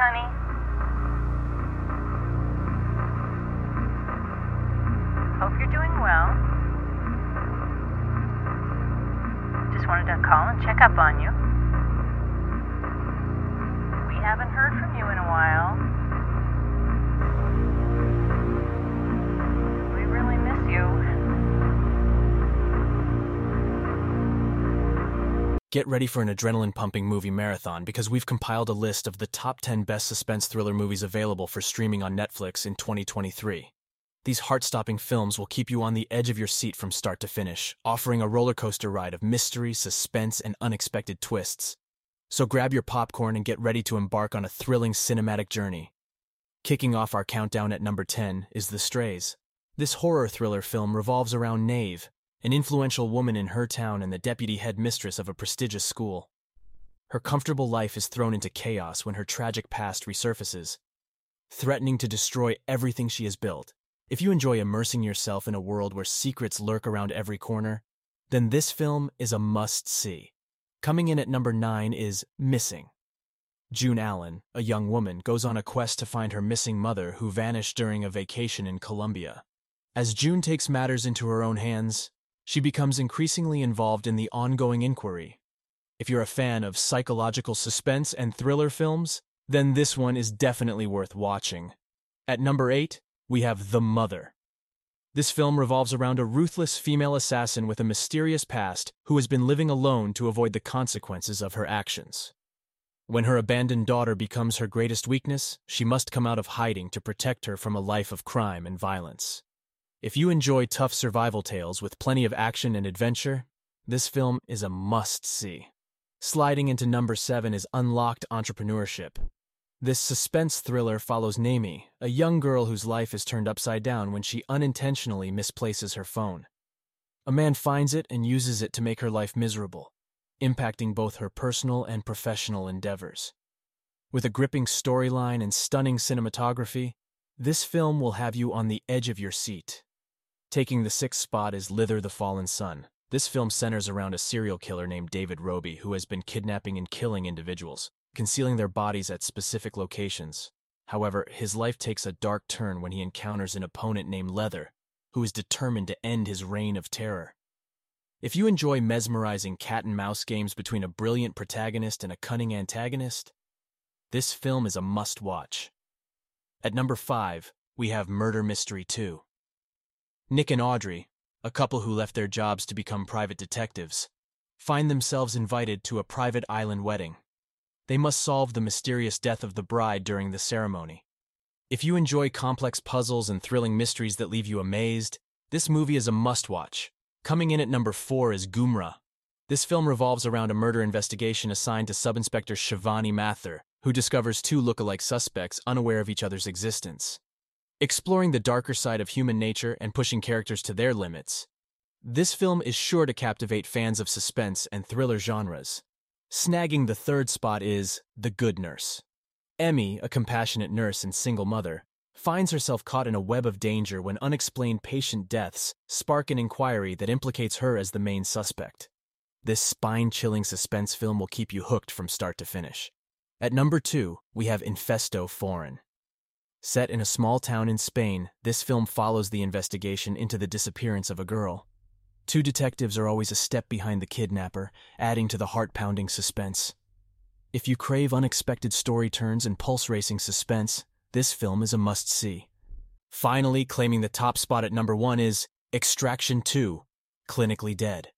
honey. Hope you're doing well. Just wanted to call and check up on you. We haven't heard from you in a while. Get ready for an adrenaline pumping movie marathon because we've compiled a list of the top 10 best suspense thriller movies available for streaming on Netflix in 2023. These heart stopping films will keep you on the edge of your seat from start to finish, offering a roller coaster ride of mystery, suspense, and unexpected twists. So grab your popcorn and get ready to embark on a thrilling cinematic journey. Kicking off our countdown at number 10 is The Strays. This horror thriller film revolves around Nave, an influential woman in her town and the deputy headmistress of a prestigious school. Her comfortable life is thrown into chaos when her tragic past resurfaces, threatening to destroy everything she has built. If you enjoy immersing yourself in a world where secrets lurk around every corner, then this film is a must see. Coming in at number 9 is Missing. June Allen, a young woman, goes on a quest to find her missing mother who vanished during a vacation in Colombia. As June takes matters into her own hands, she becomes increasingly involved in the ongoing inquiry. If you're a fan of psychological suspense and thriller films, then this one is definitely worth watching. At number 8, we have The Mother. This film revolves around a ruthless female assassin with a mysterious past who has been living alone to avoid the consequences of her actions. When her abandoned daughter becomes her greatest weakness, she must come out of hiding to protect her from a life of crime and violence. If you enjoy tough survival tales with plenty of action and adventure, this film is a must see. Sliding into number 7 is Unlocked Entrepreneurship. This suspense thriller follows Nami, a young girl whose life is turned upside down when she unintentionally misplaces her phone. A man finds it and uses it to make her life miserable, impacting both her personal and professional endeavors. With a gripping storyline and stunning cinematography, this film will have you on the edge of your seat. Taking the sixth spot is Luther the Fallen Sun. This film centers around a serial killer named David Robey who has been kidnapping and killing individuals concealing their bodies at specific locations. However, his life takes a dark turn when he encounters an opponent named Luther, who is determined to end his reign of terror. If you enjoy mesmerizing cat and mouse games between a brilliant protagonist and a cunning antagonist, this film is a must watch. At number 5, we have Murder Mystery 2. Nick and Audrey, a couple who left their jobs to become private detectives, find themselves invited to a private island wedding. They must solve the mysterious death of the bride during the ceremony. If you enjoy complex puzzles and thrilling mysteries that leave you amazed, this movie is a must watch. Coming in at number 4 is Gumraah. This film revolves around a murder investigation assigned to Sub Inspector Shivani Mathur, who discovers two look-alike suspects unaware of each other's existence. Exploring the darker side of human nature and pushing characters to their limits, this film is sure to captivate fans of suspense and thriller genres. Snagging the third spot is The Good Nurse. Amy, a compassionate nurse and single mother, finds herself caught in a web of danger when unexplained patient deaths spark an inquiry that implicates her as the main suspect. This spine chilling suspense film will keep you hooked from start to finish. At number two, we have Infiesto Foreign. Set in a small town in Spain, this film follows the investigation into the disappearance of a girl. Two detectives are always a step behind the kidnapper, adding to the heart pounding suspense. If you crave unexpected story turns and pulse racing suspense, this film is a must see. Finally, claiming the top spot at number one is Extraction 2 Clinically Dead.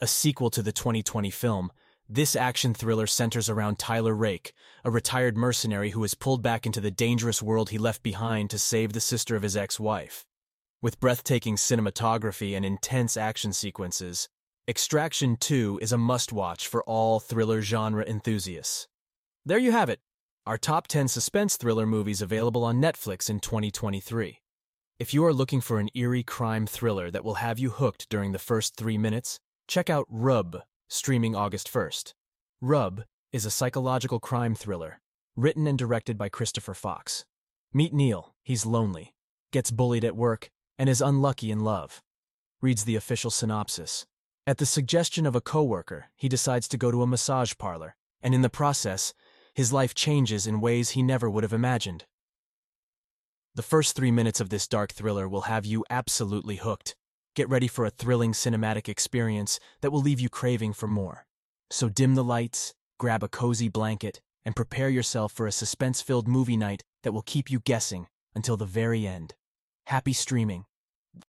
A sequel to the 2020 film, this action thriller centers around Tyler Rake, a retired mercenary who is pulled back into the dangerous world he left behind to save the sister of his ex wife. With breathtaking cinematography and intense action sequences, Extraction 2 is a must watch for all thriller genre enthusiasts. There you have it, our top 10 suspense thriller movies available on Netflix in 2023. If you are looking for an eerie crime thriller that will have you hooked during the first three minutes, check out Rub, streaming August 1st. Rub is a psychological crime thriller, written and directed by Christopher Fox. Meet Neil, he's lonely, gets bullied at work, and is unlucky in love. Reads the official synopsis. At the suggestion of a coworker, he decides to go to a massage parlor, and in the process, his life changes in ways he never would have imagined. The first three minutes of this dark thriller will have you absolutely hooked. Get ready for a thrilling cinematic experience that will leave you craving for more. So dim the lights, grab a cozy blanket, and prepare yourself for a suspense filled movie night that will keep you guessing until the very end. Happy streaming.